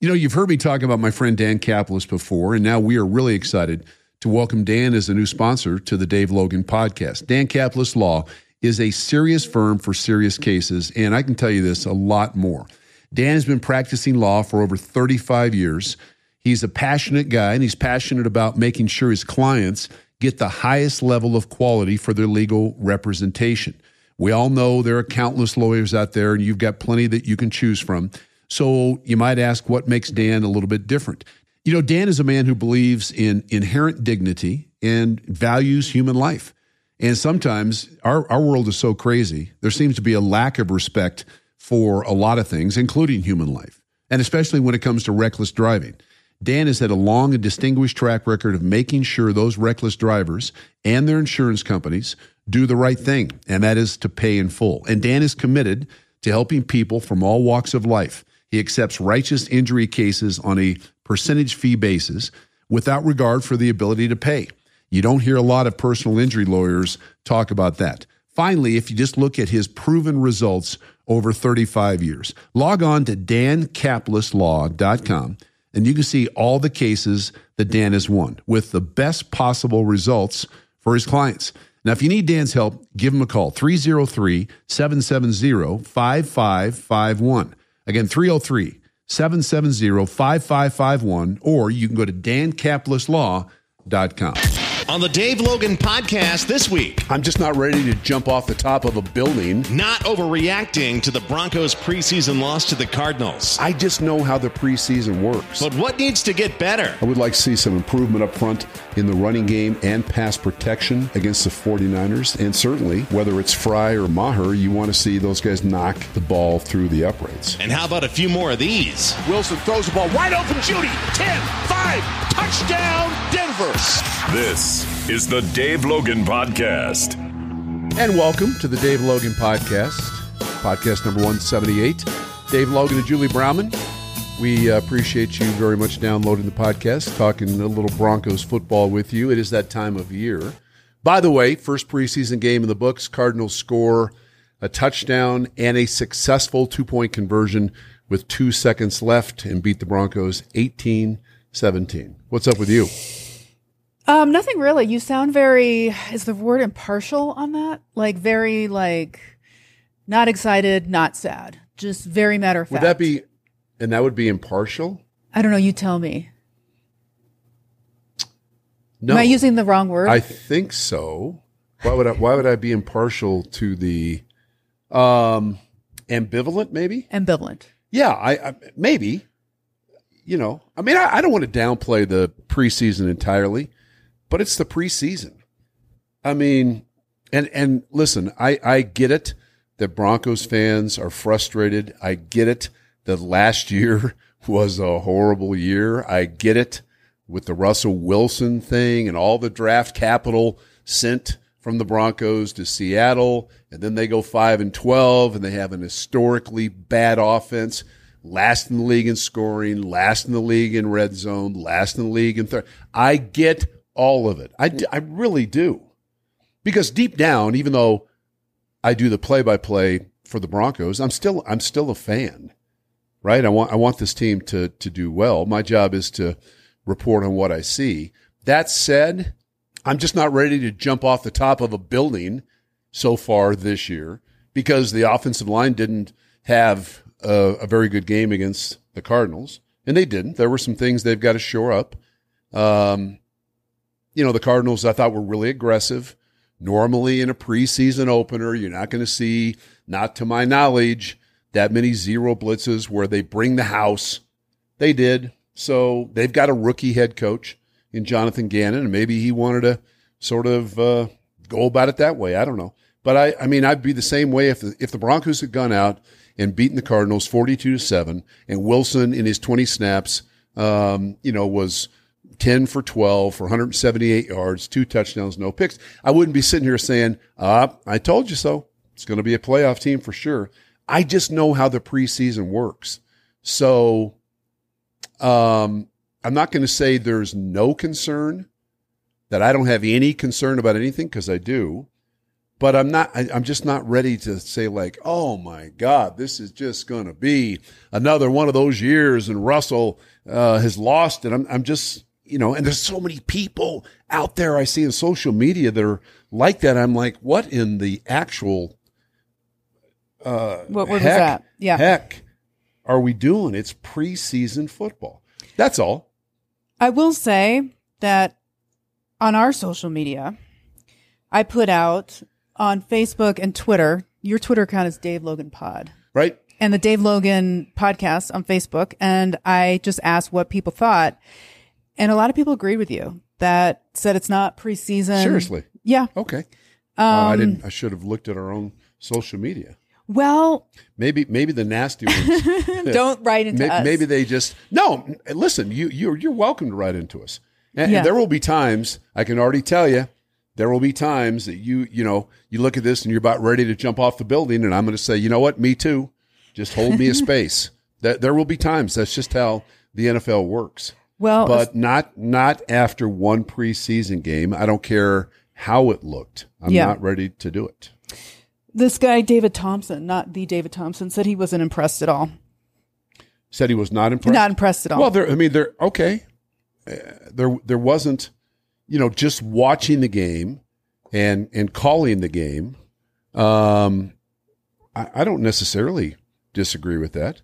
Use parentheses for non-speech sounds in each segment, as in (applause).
You know, you've heard me talk about my friend Dan Caplis before, and now we are really excited to welcome Dan as a new sponsor to the Dave Logan podcast. Dan Caplis Law is a serious firm for serious cases, and I can tell you this a lot more. Dan has been practicing law for over 35 years. He's a passionate guy, and he's passionate about making sure his clients get the highest level of quality for their legal representation. We all know there are countless lawyers out there, and you've got plenty that you can choose from. So you might ask what makes Dan a little bit different. You know, Dan is a man who believes in inherent dignity and values human life. And sometimes our, our world is so crazy, there seems to be a lack of respect for a lot of things, including human life, and especially when it comes to reckless driving. Dan has had a long and distinguished track record of making sure those reckless drivers and their insurance companies do the right thing, and that is to pay in full. And Dan is committed to helping people from all walks of life. He accepts righteous injury cases on a percentage fee basis without regard for the ability to pay. You don't hear a lot of personal injury lawyers talk about that. Finally, if you just look at his proven results over 35 years, log on to dancaplislaw.com and you can see all the cases that Dan has won with the best possible results for his clients. Now, if you need Dan's help, give him a call 303 770 5551. Again, 303 770 5551, or you can go to dancaplislaw.com. On the Dave Logan podcast this week, I'm just not ready to jump off the top of a building. not overreacting to the Broncos' preseason loss to the Cardinals. I just know how the preseason works. But what needs to get better? I would like to see some improvement up front in the running game and pass protection against the 49ers. And certainly, whether it's Fry or Maher, you want to see those guys knock the ball through the uprights. And how about a few more of these? Wilson throws the ball wide open. Jeudy, 10, 5, touchdown, Denver. This is the Dave Logan Podcast. And welcome to the Dave Logan Podcast, podcast number 178. Dave Logan and Julie Browman. We uh, appreciate you very much downloading the podcast, talking a little Broncos football with you. It is that time of year. By the way, first preseason game in the books, Cardinals score a touchdown and a successful two point conversion with two seconds left and beat the Broncos 18 17. What's up with you? Um, nothing really. You sound very is the word impartial on that? Like very like not excited, not sad. Just very matter of fact. Would that be, and that would be impartial? I don't know, you tell me. No. Am I using the wrong word? I think so. Why would I, why would I be impartial to the um, ambivalent? Maybe. Ambivalent. Yeah, I, I maybe. You know, I mean, I, I don't want to downplay the preseason entirely, but it's the preseason. I mean, and and listen, I I get it that Broncos fans are frustrated. I get it that last (laughs) year was a horrible year. I get it with the Russell Wilson thing and all the draft capital sent from the Broncos to Seattle, and then they go five and twelve, and they have an historically bad offense, last in the league in scoring, last in the league in red zone, last in the league in third. I get all of it. I, d- I really do, because deep down, even though I do the play by play for the Broncos, I'm still I'm still a fan, right? I want I want this team to to do well. My job is to report on what I see. That said, I'm just not ready to jump off the top of a building so far this year because the offensive line didn't have a, a very good game against the Cardinals, and they didn't. There were some things they've got to shore up. Um, you know, the Cardinals I thought were really aggressive. Normally in a preseason opener, you're not going to see, not to my knowledge, that many zero blitzes where they bring the house. They did. So they've got a rookie head coach in Jonathan Gannon, and maybe he wanted to sort of uh, go about it that way. I don't know. But I, I mean, I'd be the same way if the, if the Broncos had gone out and beaten the Cardinals 42 to 7, and Wilson in his 20 snaps, um, you know, was 10 for 12 for 178 yards, two touchdowns, no picks. I wouldn't be sitting here saying, uh, I told you so. It's going to be a playoff team for sure. I just know how the preseason works. So, um, I'm not going to say there's no concern that I don't have any concern about anything because I do. but I'm not. I, I'm just not ready to say like, oh my God, this is just going to be another one of those years, and Russell uh, has lost it. I'm, I'm just, you know, and there's so many people out there I see in social media that are like that. I'm like, what in the actual uh, What was that? Yeah. heck are we doing? It's preseason football. That's all. I will say that on our social media, I put out on Facebook and Twitter. Your Twitter account is Dave Logan Pod Right? and the Dave Logan podcast on Facebook. And I just asked what people thought. And a lot of people agreed with you that said it's not preseason. Seriously. Yeah. Okay. Uh, I didn't. I should have looked at our own social media. Well, Maybe maybe the nasty ones. (laughs) (laughs) don't write into May- us. maybe they just no. Listen, you you're you're welcome to write into us. And, Yeah. and there will be times I can already tell you. There will be times that you you know you look at this and you're about ready to jump off the building, and I'm going to say, you know what, me too. Just hold me a (laughs) space. That there will be times. That's just how the NFL works. Well, But not not after one preseason game. I don't care how it looked. I'm Yeah. not ready to do it. this guy, David Thompson, not the David Thompson, said he wasn't impressed at all. Said he was not impressed. Not impressed at all. Well, there. I mean, there. Okay, uh, there. There wasn't. You know, just watching the game and and calling the game. Um, I, I don't necessarily disagree with that.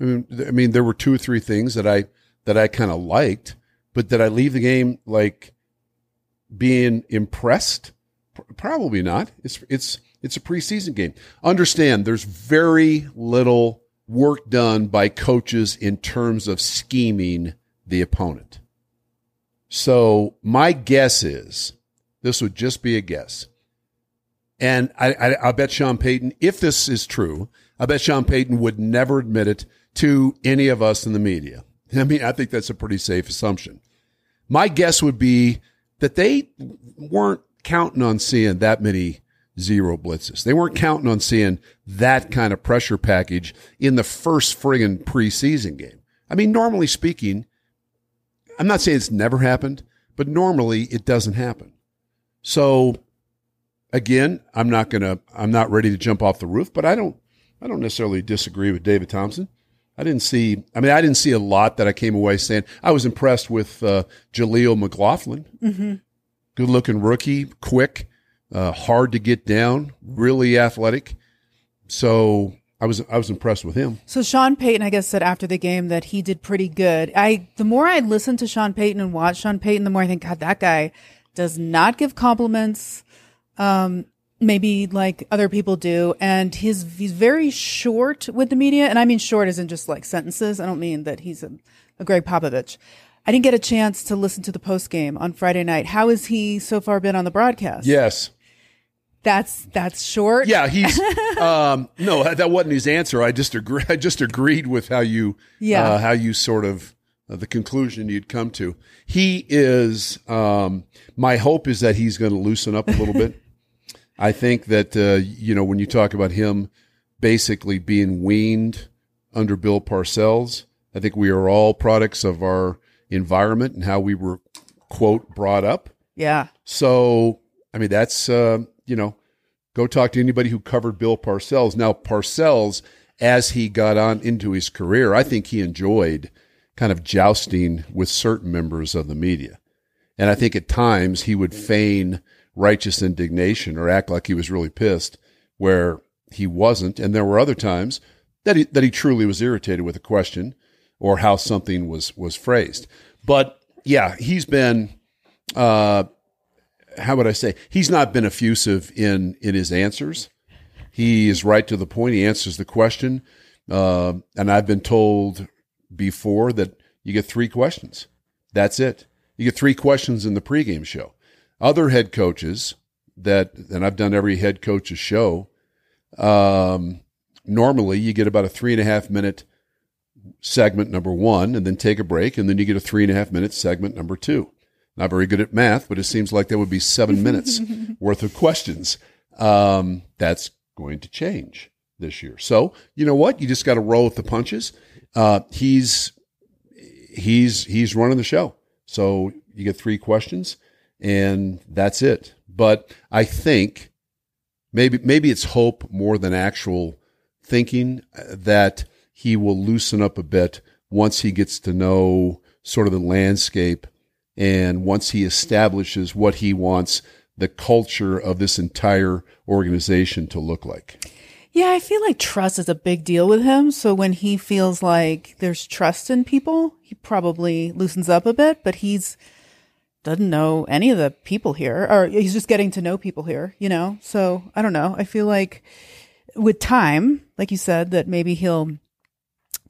I mean, I mean, there were two or three things that I that I kind of liked, but did I leave the game like being impressed? Probably not. It's it's it's a preseason game. Understand, there's very little work done by coaches in terms of scheming the opponent. So my guess is this would just be a guess. And I, I, I bet Sean Payton, if this is true, I bet Sean Payton would never admit it to any of us in the media. I mean, I think that's a pretty safe assumption. My guess would be that they weren't counting on seeing that many zero blitzes. They weren't counting on seeing that kind of pressure package in the first friggin' preseason game. I mean, normally speaking, I'm not saying it's never happened, but normally it doesn't happen. So again, I'm not gonna I'm not ready to jump off the roof, but I don't I don't necessarily disagree with David Thompson. I didn't see I mean I didn't see a lot that I came away saying I was impressed with uh, Jaleel McLaughlin. Mm-hmm. Good looking rookie, quick, uh, hard to get down, really athletic. So I was I was impressed with him. So Sean Payton, I guess, said after the game that he did pretty good. I the more I listen to Sean Payton and watch Sean Payton, the more I think, God, that guy does not give compliments. Um, maybe like other people do, and his he's very short with the media, and I mean short isn't just like sentences. I don't mean that he's a, a Gregg Popovich. I didn't get a chance to listen to the post game on Friday night. How has he so far been on the broadcast? Yes. that's that's short. Yeah, he's (laughs) um, no, that wasn't his answer. I just agree. I just agreed with how you, Yeah. uh, how you sort of uh, the conclusion you'd come to. He is. Um, my hope is that he's going to loosen up a little bit. I think that uh, you know when you talk about him basically being weaned under Bill Parcells, I think we are all products of our environment and how we were quote brought up. yeah. So, I mean, that's, uh, you know, go talk to anybody who covered Bill Parcells. Now, Parcells, as he got on into his career, I think he enjoyed kind of jousting with certain members of the media. And I think at times he would feign righteous indignation or act like he was really pissed where he wasn't. And there were other times that he, that he truly was irritated with a question or how something was, was phrased. But yeah, he's been, uh, how would I say? He's not been effusive in in his answers. He is right to the point. He answers the question, uh, and I've been told before that you get three questions. That's it. You get three questions in the pregame show. Other head coaches that, and I've done every head coach's show. Um, normally, you get about a three and a half minute segment number one, and then take a break, and then you get a three and a half minute segment number two. Not very good at math, but it seems like that would be seven (laughs) minutes worth of questions. Um, that's going to change this year. So you know what? You just got to roll with the punches. Uh, he's he's he's running the show. So you get three questions, and that's it. But I think maybe maybe it's hope more than actual thinking uh, that he will loosen up a bit once he gets to know sort of the landscape and once he establishes what he wants the culture of this entire organization to look like. Yeah, I feel like trust is a big deal with him. So when he feels like there's trust in people, he probably loosens up a bit, but he's doesn't know any of the people here or he's just getting to know people here, you know? So I don't know. I feel like with time, like you said, that maybe he'll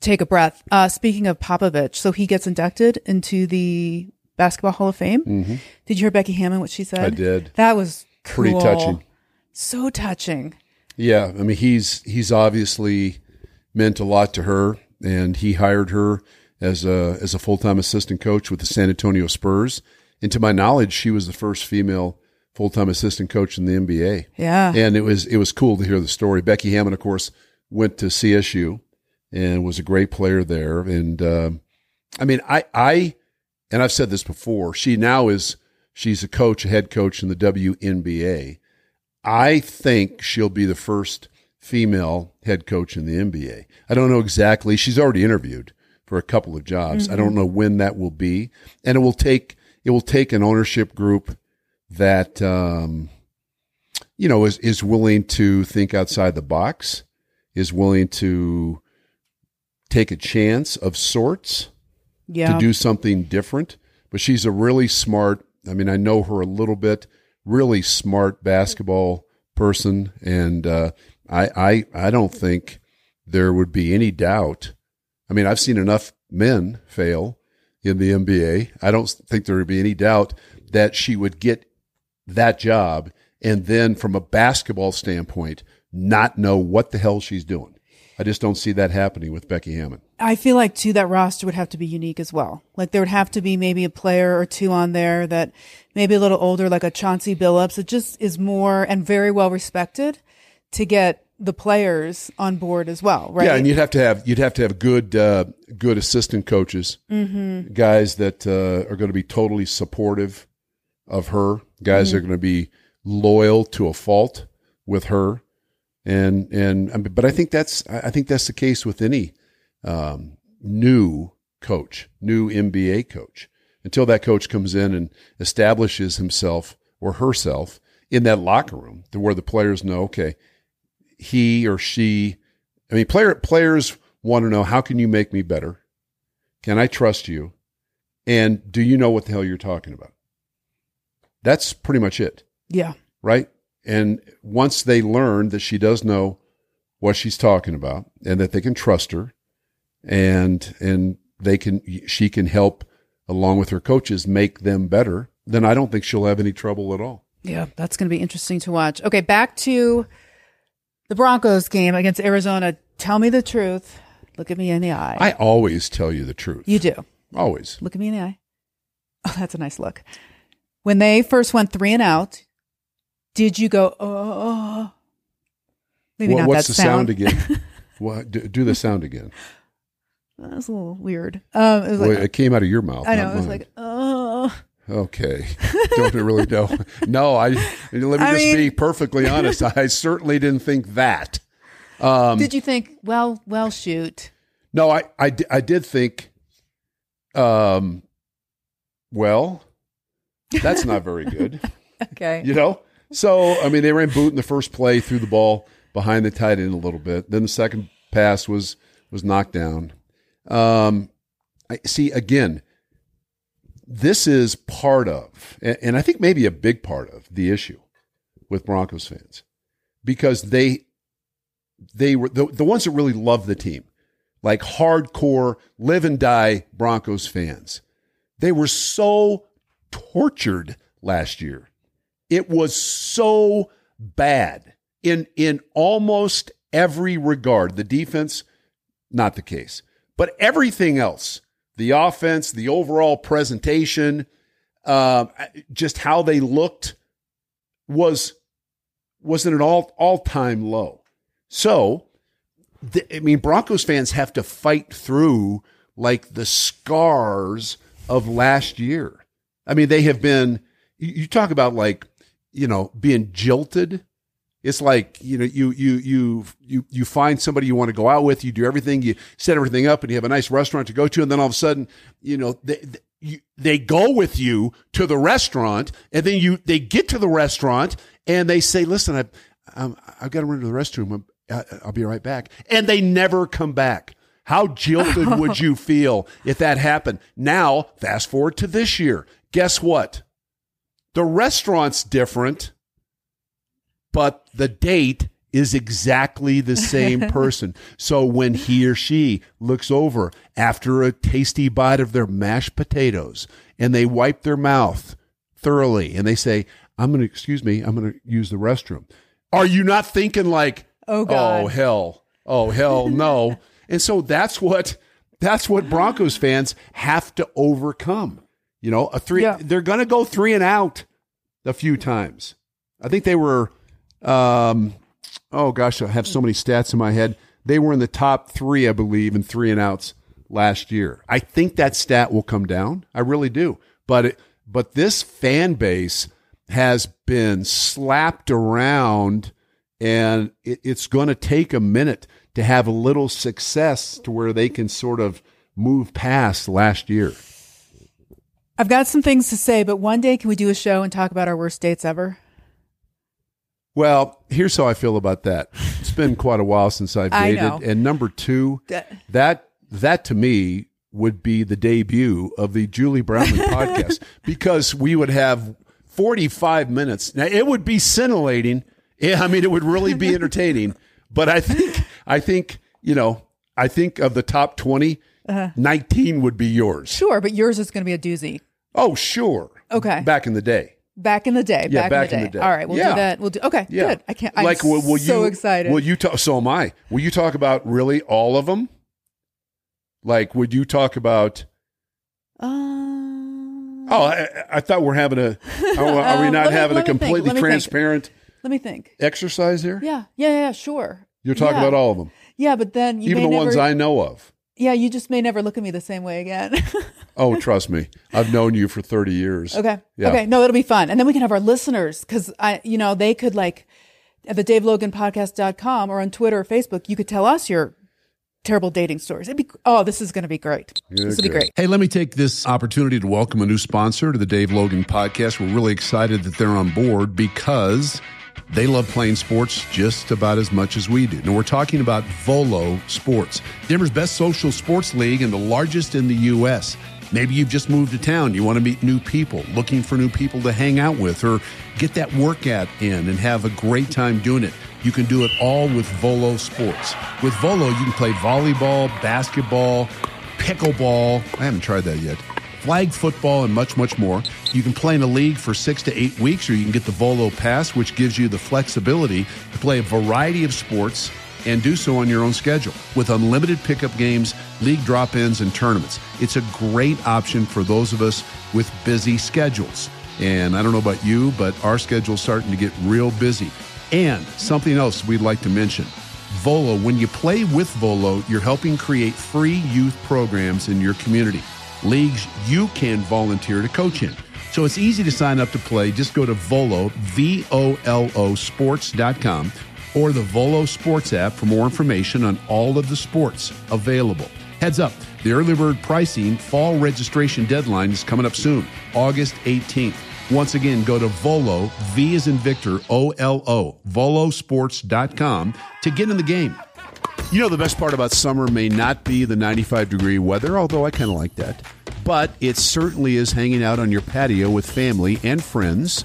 take a breath. Uh, speaking of Popovich, so he gets inducted into the Basketball Hall of Fame. Mm-hmm. Did you hear Becky Hammon what she said? I did. That was cool. Pretty touching. So touching. Yeah, I mean he's he's obviously meant a lot to her, and he hired her as a as a full time assistant coach with the San Antonio Spurs. And to my knowledge, she was the first female full time assistant coach in the NBA. Yeah, and it was it was cool to hear the story. Becky Hammon, of course, went to CSU and was a great player there. And uh, I mean, I I and I've said this before. She now is she's a coach, a head coach in the WNBA. I think she'll be the first female head coach in the NBA. I don't know exactly. She's already interviewed for a couple of jobs. I don't know when that will be, and it will take it will take an ownership group that um, you know is is willing to think outside the box, is willing to take a chance of sorts yeah. to do something different. But she's a really smart. I mean, I know her a little bit. Really smart basketball person, and uh, I, I, I don't think there would be any doubt. I mean, I've seen enough men fail in the NBA. I don't think there would be any doubt that she would get that job, and then from a basketball standpoint, not know what the hell she's doing. I just don't see that happening with Becky Hammon. I feel like too that roster would have to be unique as well. Like there would have to be maybe a player or two on there that maybe a little older, like a Chauncey Billups. It just is more and very well respected to get the players on board as well, right? Yeah, and you'd have to have you'd have to have good uh, good assistant coaches, guys that uh, are going to be totally supportive of her, guys that are going to be loyal to a fault with her, and and but I think that's I I think that's the case with any um, new coach, new NBA coach, until that coach comes in and establishes himself or herself in that locker room to where the players know, okay, he or she. I mean, player players want to know how can you make me better? Can I trust you? And do you know what the hell you're talking about? That's pretty much it, yeah. right? And once they learn that she does know what she's talking about and that they can trust her and and they can she can help along with her coaches make them better, then I don't think she'll have any trouble at all. Yeah, that's going to be interesting to watch. Okay, back to the Broncos game against Arizona. Tell me the truth. Look at me in the eye. I always tell you the truth. you do. always. Look at me in the eye. (laughs) Oh, that's a nice look. When they first went three and out, did you go, oh, maybe What- not what's that the sound, again? (laughs) what, do, do the sound again. That was a little weird. Um, it was Well, like, it came out of your mouth. I know. It was mine. like, oh, Okay. (laughs) Don't really know. No, I let me I just mean- be perfectly (laughs) honest. I certainly didn't think that. Um, did you think, well, well, shoot. No, I, I, I did think, um, well, that's not very good, (laughs) Okay. you know? So, I mean, they ran boot in the first play, threw the ball behind the tight end a little bit. Then the second pass was, was knocked down. Um, I see again, this is part of, and, I think maybe a big part of the issue with Broncos fans because they, they were the, the ones that really love the team, like hardcore live and die Broncos fans. They were so tortured last year. It was so bad in in almost every regard. The defense, not the case, but everything else, the offense, the overall presentation, uh, just how they looked was was at an all all time low. So, the, I mean, Broncos fans have to fight through like the scars of last year. I mean, they have been. You talk about like you know being jilted It's like you know you you you you you find somebody you want to go out with. You do everything. You set everything up, and you have a nice restaurant to go to. And then all of a sudden, you know they they, you, they go with you to the restaurant, and then you they get to the restaurant, and they say, "Listen, I um, I've got to run to the restroom. I, I'll be right back," and they never come back. How jilted (laughs) would you feel if that happened? Now, fast forward to this year. Guess what? The restaurant's different but the date is exactly the same (laughs) person. so when he or she looks over after a tasty bite of their mashed potatoes and they wipe their mouth thoroughly and they say, I'm going to, excuse me, I'm going to use the restroom. Are you not thinking like, Oh, oh God. oh hell, oh hell (laughs) no. and so that's what, that's what Broncos fans have to overcome. You know, a three, Yeah. they're going to go three and out a few times. I think they were, um, oh gosh, I have so many stats in my head. They were in the top three, I believe, in three and outs last year. I think that stat will come down. I really do. But it, but this fan base has been slapped around, and it, it's going to take a minute to have a little success to where they can sort of move past last year. I've got some things to say, but one day can we do a show and talk about our worst dates ever? Well, here's how I feel about that. It's been (laughs) quite a while since I've I dated, know. and number two, That- that that to me would be the debut of the Julie Brownlee (laughs) podcast because we would have 45 minutes. Now it would be scintillating. Yeah, I mean it would really be entertaining. (laughs) but I think I think you know I think of the top 20, Uh-huh. 19 would be yours. Sure, but yours is going to be a doozy. Oh, sure. Okay. Back in the day. Back in the day. Yeah, back, back in, in the the day. All right, we'll Yeah. do that. We'll do. Okay, Yeah. good. I can't. I'm like, will, will so you, excited. Will you talk? So am I. Will you talk about really all of them? Like, would you talk about? Um, Oh, I, I thought we're having a. Are, we Um, (laughs) not me- having a me think, completely let transparent let me think. exercise here? Yeah, yeah, yeah. Sure. You're talking Yeah. about all of them, Yeah, but then you even the may ones I know of. Yeah, you just may never look at me the same way again. (laughs) Oh, trust me, I've known you for thirty years. okay. Yeah. Okay. No, it'll be fun, and then we can have our listeners because I, you know, they could like at the DaveLoganPodcast.com or on Twitter or Facebook. You could tell us your terrible dating stories. It'd be. Oh, this is going to be great. this will be great. Hey, let me take this opportunity to welcome a new sponsor to the Dave Logan podcast. We're really excited that they're on board because they love playing sports just about as much as we do. Now, we're talking about Volo Sports, Denver's best social sports league and the largest in the U.S. Maybe you've just moved to town. You want to meet new people, looking for new people to hang out with, or get that workout in and have a great time doing it. You can do it all with Volo Sports. With Volo, you can play volleyball, basketball, pickleball. I haven't tried that yet. Flag football and much, much more. You can play in a league for six to eight weeks, or you can get the Volo Pass, which gives you the flexibility to play a variety of sports and do so on your own schedule with unlimited pickup games, league drop ins, and tournaments. It's a great option for those of us with busy schedules. And I don't know about you, but our schedule's starting to get real busy. And something else we'd like to mention Volo, when you play with Volo, you're helping create free youth programs in your community, leagues you can volunteer to coach in. So it's easy to sign up to play. Just go to Volo, V O L O sports.com or the Volo Sports app for more information on all of the sports available. Heads up, the early bird pricing fall registration deadline is coming up soon, August 18th. Once again, go to Volo, V is in Victor, O L O, volosports.com to get in the game. You know, the best part about summer may not be the 95 degree weather, although I kind of like that, but it certainly is hanging out on your patio with family and friends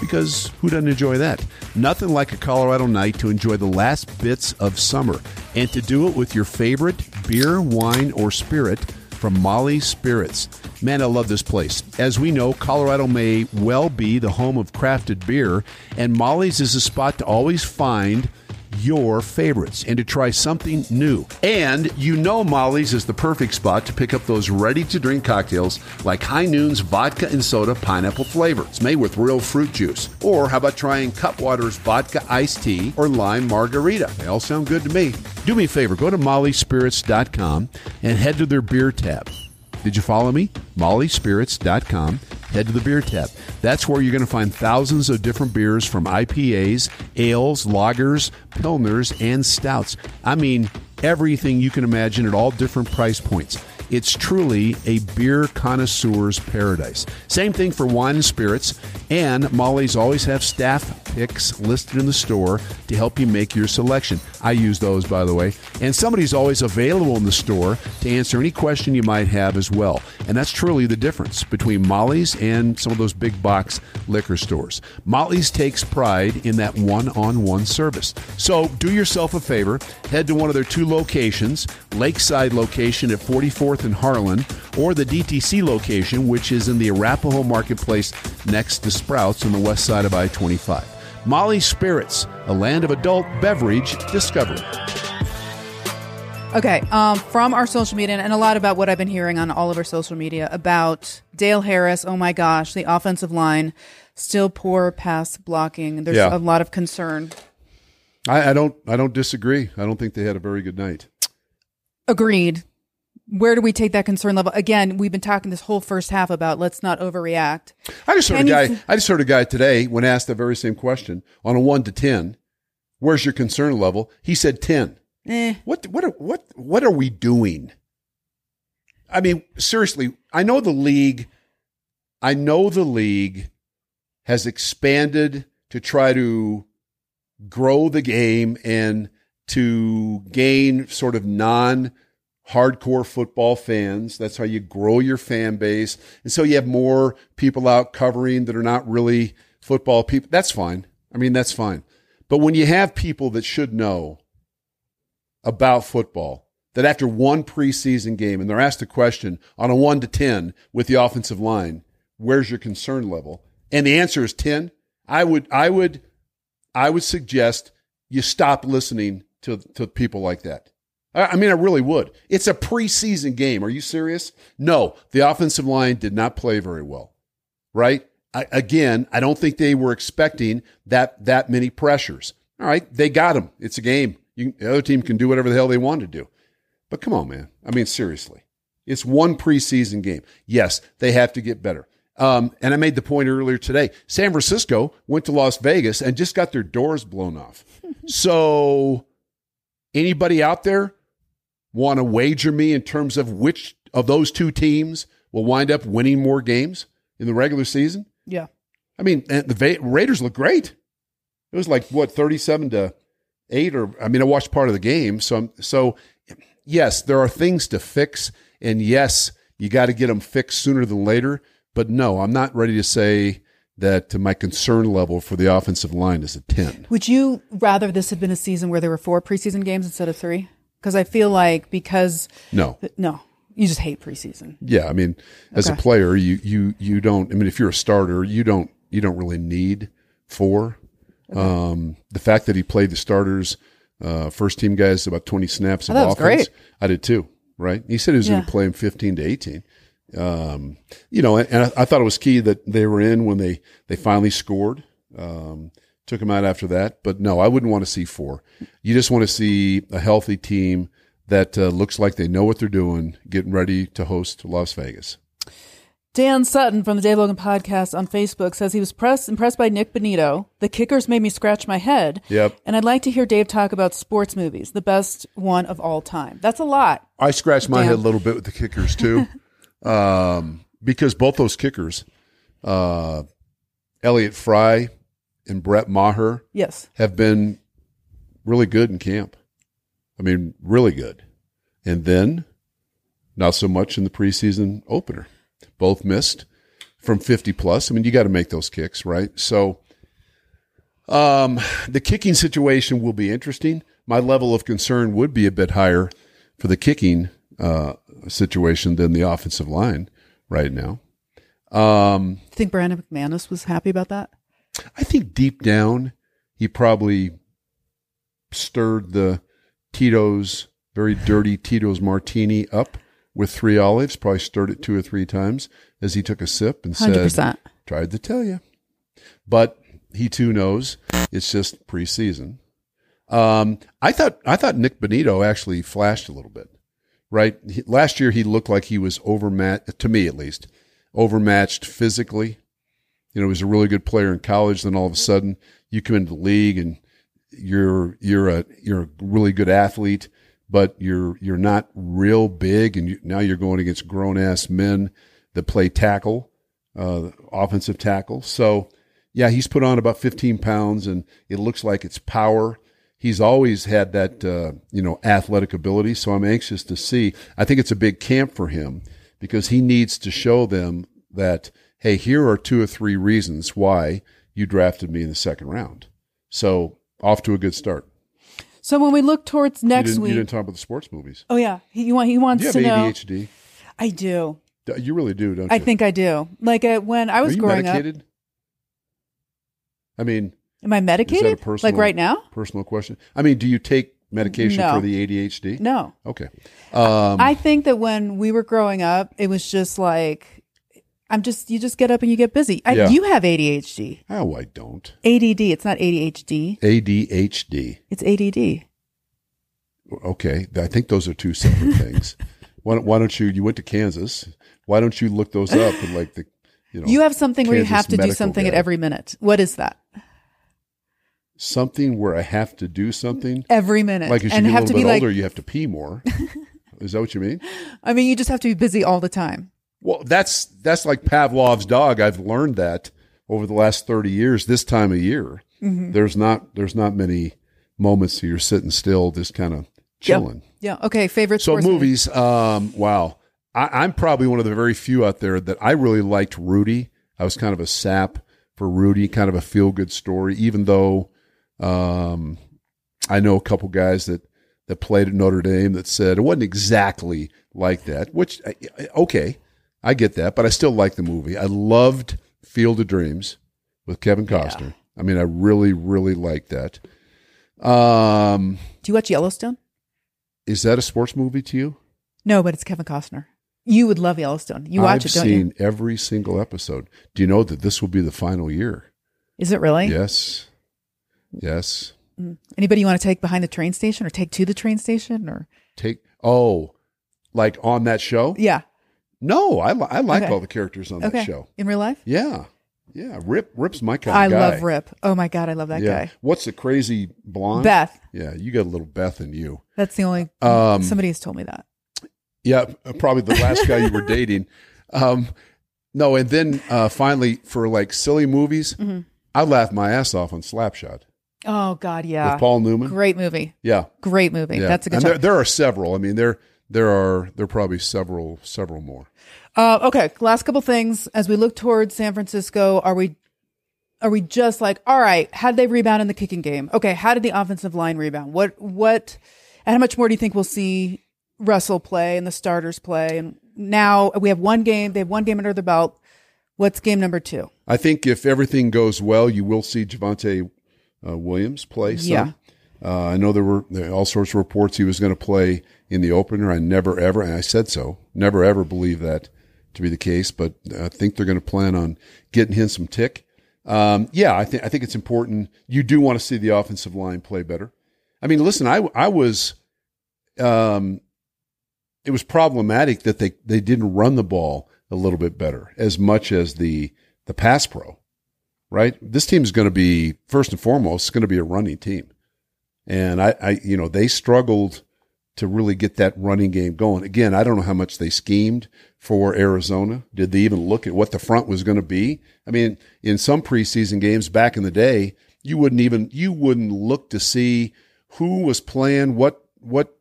because who doesn't enjoy that? Nothing like a Colorado night to enjoy the last bits of summer and to do it with your favorite beer, wine, or spirit from Molly's Spirits. Man, I love this place. As we know, Colorado may well be the home of crafted beer, and Molly's is a spot to always find your favorites and to try something new. And you know Molly's is the perfect spot to pick up those ready to drink cocktails like High Noon's vodka and soda pineapple flavor. It's made with real fruit juice. Or how about trying Cutwater's vodka iced tea or lime margarita? They all sound good to me. Do me a favor, go to mollyspirits.com and head to their beer tab. Did you follow me? mollyspirits.com. head to the beer tap. That's where you're going to find thousands of different beers from IPAs, ales, lagers, pilsners, and stouts. I mean, everything you can imagine at all different price points. It's truly a beer connoisseur's paradise. Same thing for wine and spirits, and Molly's always have staff picks listed in the store to help you make your selection. I use those, by the way. And somebody's always available in the store to answer any question you might have as well. And that's truly the difference between Molly's and some of those big box liquor stores. Molly's takes pride in that one on one service. So do yourself a favor, head to one of their two locations Lakeside location at 44th and Harlan, or the DTC location, which is in the Arapahoe Marketplace next to Sprouts on the west side of I 25. Molly Spirits, a land of adult beverage discovery. Okay, um, from our social media, and a lot about what I've been hearing on all of our social media about Dale Harris. Oh my gosh, the offensive line still poor pass blocking. There's Yeah. a lot of concern. I, I don't. I don't disagree. I don't think they had a very good night. Agreed. Where do we take that concern level? Again, we've been talking this whole first half about let's not overreact. I just heard Can a guy. th- I just heard a guy today when asked the very same question on a one to ten. Where's your concern level? He said ten. Eh. What what what what are we doing? I mean, seriously, I know the league I know the league has expanded to try to grow the game and to gain sort of non hardcore football fans. That's how you grow your fan base. And so you have more people out covering that are not really football people. That's fine. I mean, that's fine. But when you have people that should know about football, that after one preseason game and they're asked a question on a one to 10 with the offensive line, where's your concern level? And the answer is 10. I would, I would, I would suggest you stop listening to, to people like that. I mean, I really would. It's a preseason game. Are you serious? No, the offensive line did not play very well, right? I, again, I don't think they were expecting that that many pressures. All right, they got them. It's a game. You, the other team can do whatever the hell they want to do. But come on, man. I mean, seriously, it's one preseason game. Yes, they have to get better. Um, and I made the point earlier today. San Francisco went to Las Vegas and just got their doors blown off. (laughs) so, anybody out there want to wager me in terms of which of those two teams will wind up winning more games in the regular season? Yeah. I mean, and the Va- Raiders look great. It was like what thirty-seven to eight, or I mean, I watched part of the game. So, I'm, so yes, there are things to fix, and yes, you got to get them fixed sooner than later. But no, I'm not ready to say that my concern level for the offensive line is a ten. Would you rather this had been a season where there were four preseason games instead of three? Because I feel like because No, no, you just hate preseason. yeah, I mean, as a player, you you you don't. I mean, if you're a starter, you don't you don't really need four. Um, the fact that he played the starters, uh, first team guys about 20 snaps I of thought it was offense. great. I did too. Right? He said he was going to play him 15 to 18. Um, you know, and, and I, I thought it was key that they were in when they they finally scored. Um, took him out after that, but no, I wouldn't want to see four. You just want to see a healthy team that uh, looks like they know what they're doing, getting ready to host Las Vegas. Dan Sutton from the Dave Logan podcast on Facebook says he was press, impressed by Nik Bonitto. The kickers made me scratch my head. Yep. And I'd like to hear Dave talk about sports movies, the best one of all time. That's a lot. I scratched my Damn. head a little bit with the kickers too, (laughs) um, because both those kickers, uh, Elliott Fry and Brett Maher, Yes. have been really good in camp. I mean, really good. And then not so much in the preseason opener. Both missed from 50 plus. I mean, you got to make those kicks, right? So um, the kicking situation will be interesting. My level of concern would be a bit higher for the kicking uh, situation than the offensive line right now. Um, Do think Brandon McManus was happy about that? I think deep down, he probably stirred the Tito's very dirty Tito's martini up with three olives. Probably stirred it two or three times as he took a sip and said, 100%. "Tried to tell you," but he too knows it's just preseason. Um, I thought I thought Nik Bonitto actually flashed a little bit. Right, he, last year he looked like he was overmatched to me at least. overmatched physically. You know, was a really good player in college. Then all of a sudden, you come into the league and you're you're a you're a really good athlete, but you're you're not real big, and you, now you're going against grown ass men that play tackle, uh, offensive tackle. So, yeah, he's put on about 15 pounds, and it looks like it's power. He's always had that uh, you know athletic ability, so I'm anxious to see. I think it's a big camp for him because he needs to show them that hey, here are two or three reasons why you drafted me in the second round. So off to a good start. So when we look towards next didn't, week, you didn't talk about the sports movies. oh yeah, he, he, want, he wants Do you have to know. ADHD? I do. You really do, don't you? I think I do. Like uh, when I Are was you growing medicated? I mean, am I is that a medicated? personal, like right now? Personal question. I mean, do you take medication No. for the ADHD? No. Okay. Um, I think that when we were growing up, it was just like I'm just you just get up and you get busy. I, Yeah. You have ADHD, oh, I don't. ADD. It's not ADHD. ADHD. It's ADD. Okay, I think those are two separate (laughs) things. Why don't, why don't you? You went to Kansas. Why don't you look those up and like the, you know, You have something where you have to do something at every minute. What is that? something where I have to do something. Every minute, Like as you and get a have little to bit be like. older, you have to pee more. (laughs) Is that what you mean? I mean, you just have to be busy all the time. Well, that's that's like Pavlov's dog. I've learned that over the last thirty years. This time of year, Mm-hmm. there's not there's not many moments that you're sitting still, just kind of chilling. Yeah. Okay. Favorite So movies, um, wow. I, I'm probably one of the very few out there that I really liked Rudy. I was kind of a sap for Rudy, kind of a feel good story, even though um, I know a couple guys that that played at Notre Dame that said it wasn't exactly like that. Which okay, I get that, but I still like the movie. I loved Field of Dreams with Kevin Costner. I mean, I really, really liked that. Um, Do you watch Yellowstone? is that a sports movie to you? No, but it's Kevin Costner. You would love Yellowstone. You watch I've it, don't seen you? every single episode. Do you know that this will be the final year? Is it really? Yes. Yes. Anybody you want to take behind the train station or take to the train station or? Take oh, like on that show? Yeah. No, I I like Okay. all the characters on Okay. that show. In real life? Yeah. Yeah, Rip Rip's my kind I love Rip. Oh my God. I love that yeah. guy. What's the crazy blonde? Beth. Yeah, you got a little Beth in you. That's the only, Um, somebody has told me that. Yeah, probably the last guy you were (laughs) dating. Um, no, and then uh, finally for like silly movies, Mm-hmm. I laughed my ass off on Slapshot Oh God. Yeah. with Paul Newman. Great movie. Yeah, Great movie. yeah. That's a good and there, there are several. I mean, there there are there are probably several several more. Uh, okay, last couple things as we look towards San Francisco. Are we are we just like all right? How did they rebound in the kicking game? Okay, how did the offensive line rebound? What what? And how much more do you think we'll see Russell play and the starters play? And now we have one game. They have one game under the belt. What's game number two? I think if everything goes well, you will see Javonte uh, Williams play. Some. Yeah. Uh, I know there were there, all sorts of reports he was going to play in the opener. I never ever, and I said so, never ever believe that to be the case. But I think they're going to plan on getting him some tick. Um, yeah, I think I think it's important. You do want to see the offensive line play better. I mean, listen, I I was, um, it was problematic that they they didn't run the ball a little bit better as much as the the pass pro, right? This team is going to be first and foremost it's going to be a running team, and I, I you know they struggled to really get that running game going. Again, I don't know how much they schemed for Arizona. Did they even look at what the front was going to be? I mean, in some preseason games back in the day, you wouldn't even you wouldn't look to see who was playing what what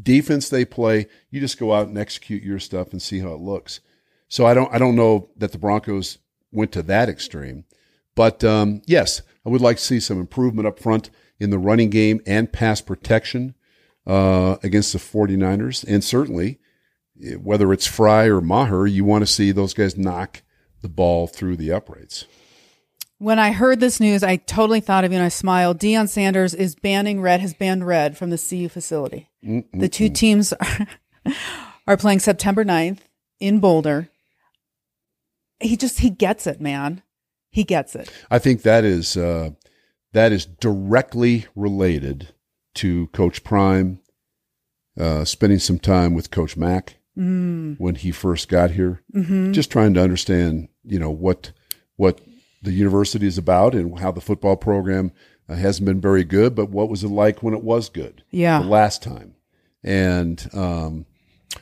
defense they play. You just go out and execute your stuff and see how it looks. So I don't I don't know that the Broncos went to that extreme, but um, yes, I would like to see some improvement up front in the running game and pass protection uh, against the 49ers. And certainly, eh, whether it's Fry or Maher, you want to see those guys knock the ball through the uprights. When I heard this news, I totally thought of you and I smiled. Deion Sanders is banning red, has banned red from the CU facility. The two teams are, (laughs) are playing September 9th in Boulder. He just, he gets it, man. He gets it. I think that is uh, that is directly related to Coach Prime uh, spending some time with Coach Mac when he first got here. Just trying to understand, you know, what what the university is about and how the football program uh, hasn't been very good, but what was it like when it was good? Yeah. the last time, and um,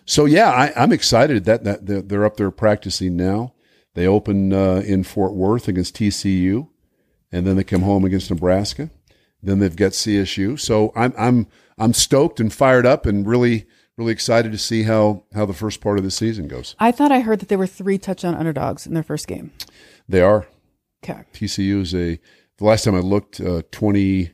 so yeah, I, I'm excited that that they're, they're up there practicing now. They open uh, in Fort Worth against TCU, and then they come home against Nebraska. Then they've got CSU. So I'm I'm I'm stoked and fired up and really really excited to see how how the first part of the season goes. I thought I heard that there were three touchdown underdogs in their first game. They are Okay. TCU is a the last time I looked uh, 20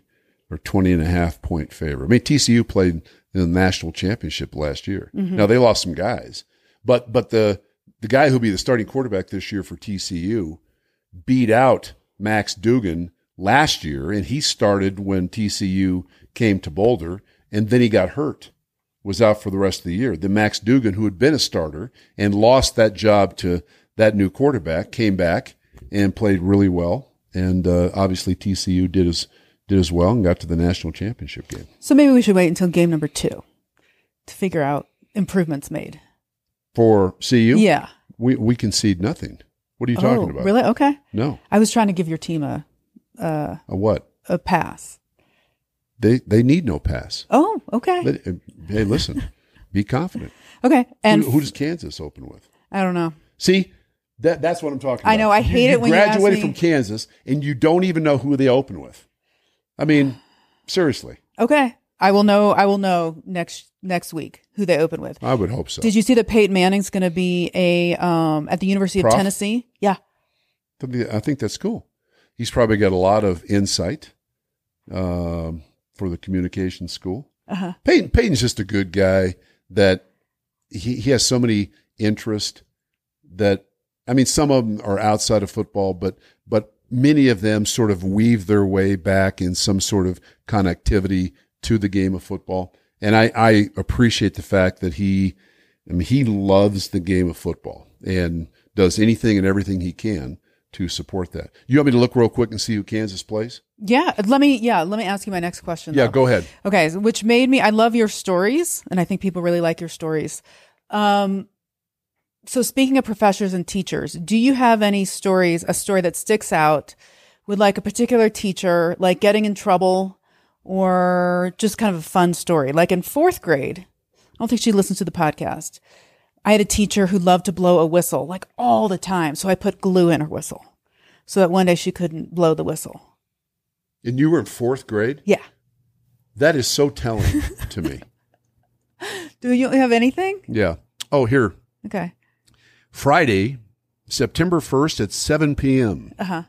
or 20 and a half point favor. I mean TCU played in the national championship last year. Now they lost some guys, but but the the guy who'll be the starting quarterback this year for TCU beat out Max Duggan last year, and he started when TCU came to Boulder, and then he got hurt, was out for the rest of the year. Then Max Duggan, who had been a starter and lost that job to that new quarterback, came back and played really well, and uh, obviously TCU did as did as well and got to the national championship game. So maybe we should wait until game number two to figure out improvements made. For CU, Yeah. we we concede nothing. What are you talking oh, about? really? Okay. No, I was trying to give your team a a what? a pass. They they need no pass. Oh, okay. Uh, hey, listen, be confident. (laughs) okay. And who, who does Kansas open with? I don't know. See, that that's what I'm talking about. I know, I hate you it when you graduated from Kansas and you don't even know who they open with. I mean, seriously, Okay. I will know I will know next next week who they open with. I would hope so. Did you see that Peyton Manning's going to be a um at the University Prof? of Tennessee? Yeah. I think that's cool. He's probably got a lot of insight um, for the communication school. Uh-huh. Peyton Peyton's just a good guy that he, he has so many interests that I mean some of them are outside of football, but but many of them sort of weave their way back in some sort of connectivity to the game of football. And I, I appreciate the fact that he I mean he loves the game of football and does anything and everything he can to support that. You want me to look real quick and see who Kansas plays? Yeah, let me yeah, let me ask you my next question. Yeah, though. go ahead. Okay, which made me I love your stories and I think people really like your stories. Um so speaking of professors and teachers, do you have any stories, a story that sticks out with like a particular teacher like getting in trouble or just kind of a fun story? Like in 4th grade, I don't think she listens to the podcast. I had a teacher who loved to blow a whistle like all the time, so I put glue in her whistle so that one day she couldn't blow the whistle. And you were in fourth grade? Yeah. That is so telling to me. (laughs) (laughs) Do you have anything? Yeah. Oh, here. Okay. Friday, September 1st at 7 p.m. Uh-huh.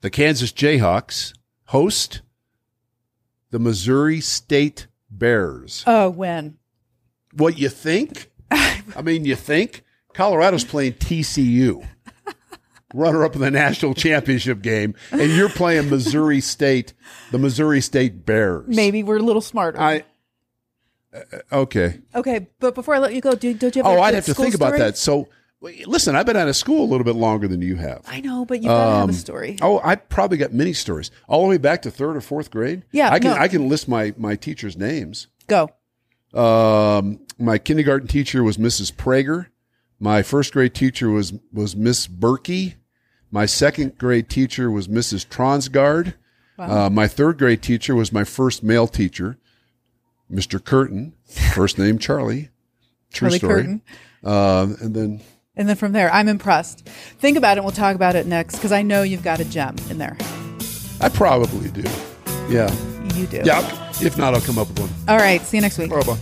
The Kansas Jayhawks host the Missouri State Bears. Oh, when? What you think? (laughs) I mean, you think Colorado's playing TCU, runner up in the national championship game, and you're playing Missouri State, the Missouri State Bears. Maybe we're a little smarter. I uh, okay. okay, but before I let you go, do, don't you have? Oh, a I'd have to think about that. So, listen, I've been out of school a little bit longer than you have. I know, but you gotta have a story. Oh, I probably got many stories all the way back to third or fourth grade. Yeah, I can no. I can list my my teachers' names. Go. Um, my kindergarten teacher was Mrs. Prager. My first grade teacher was was Miss Berkey. My second grade teacher was Mrs. Tronsgard. Uh, my third grade teacher was my first male teacher, Mr. Curtin. (laughs) First name Charlie. True Charlie story. Curtin. Um, and then And then from there, I'm impressed. Think about it. and We'll talk about it next because I know you've got a gem in there. I probably do. Yeah. You do. Yeah. If not, I'll come up with one. All right. See you next week. Bye bye.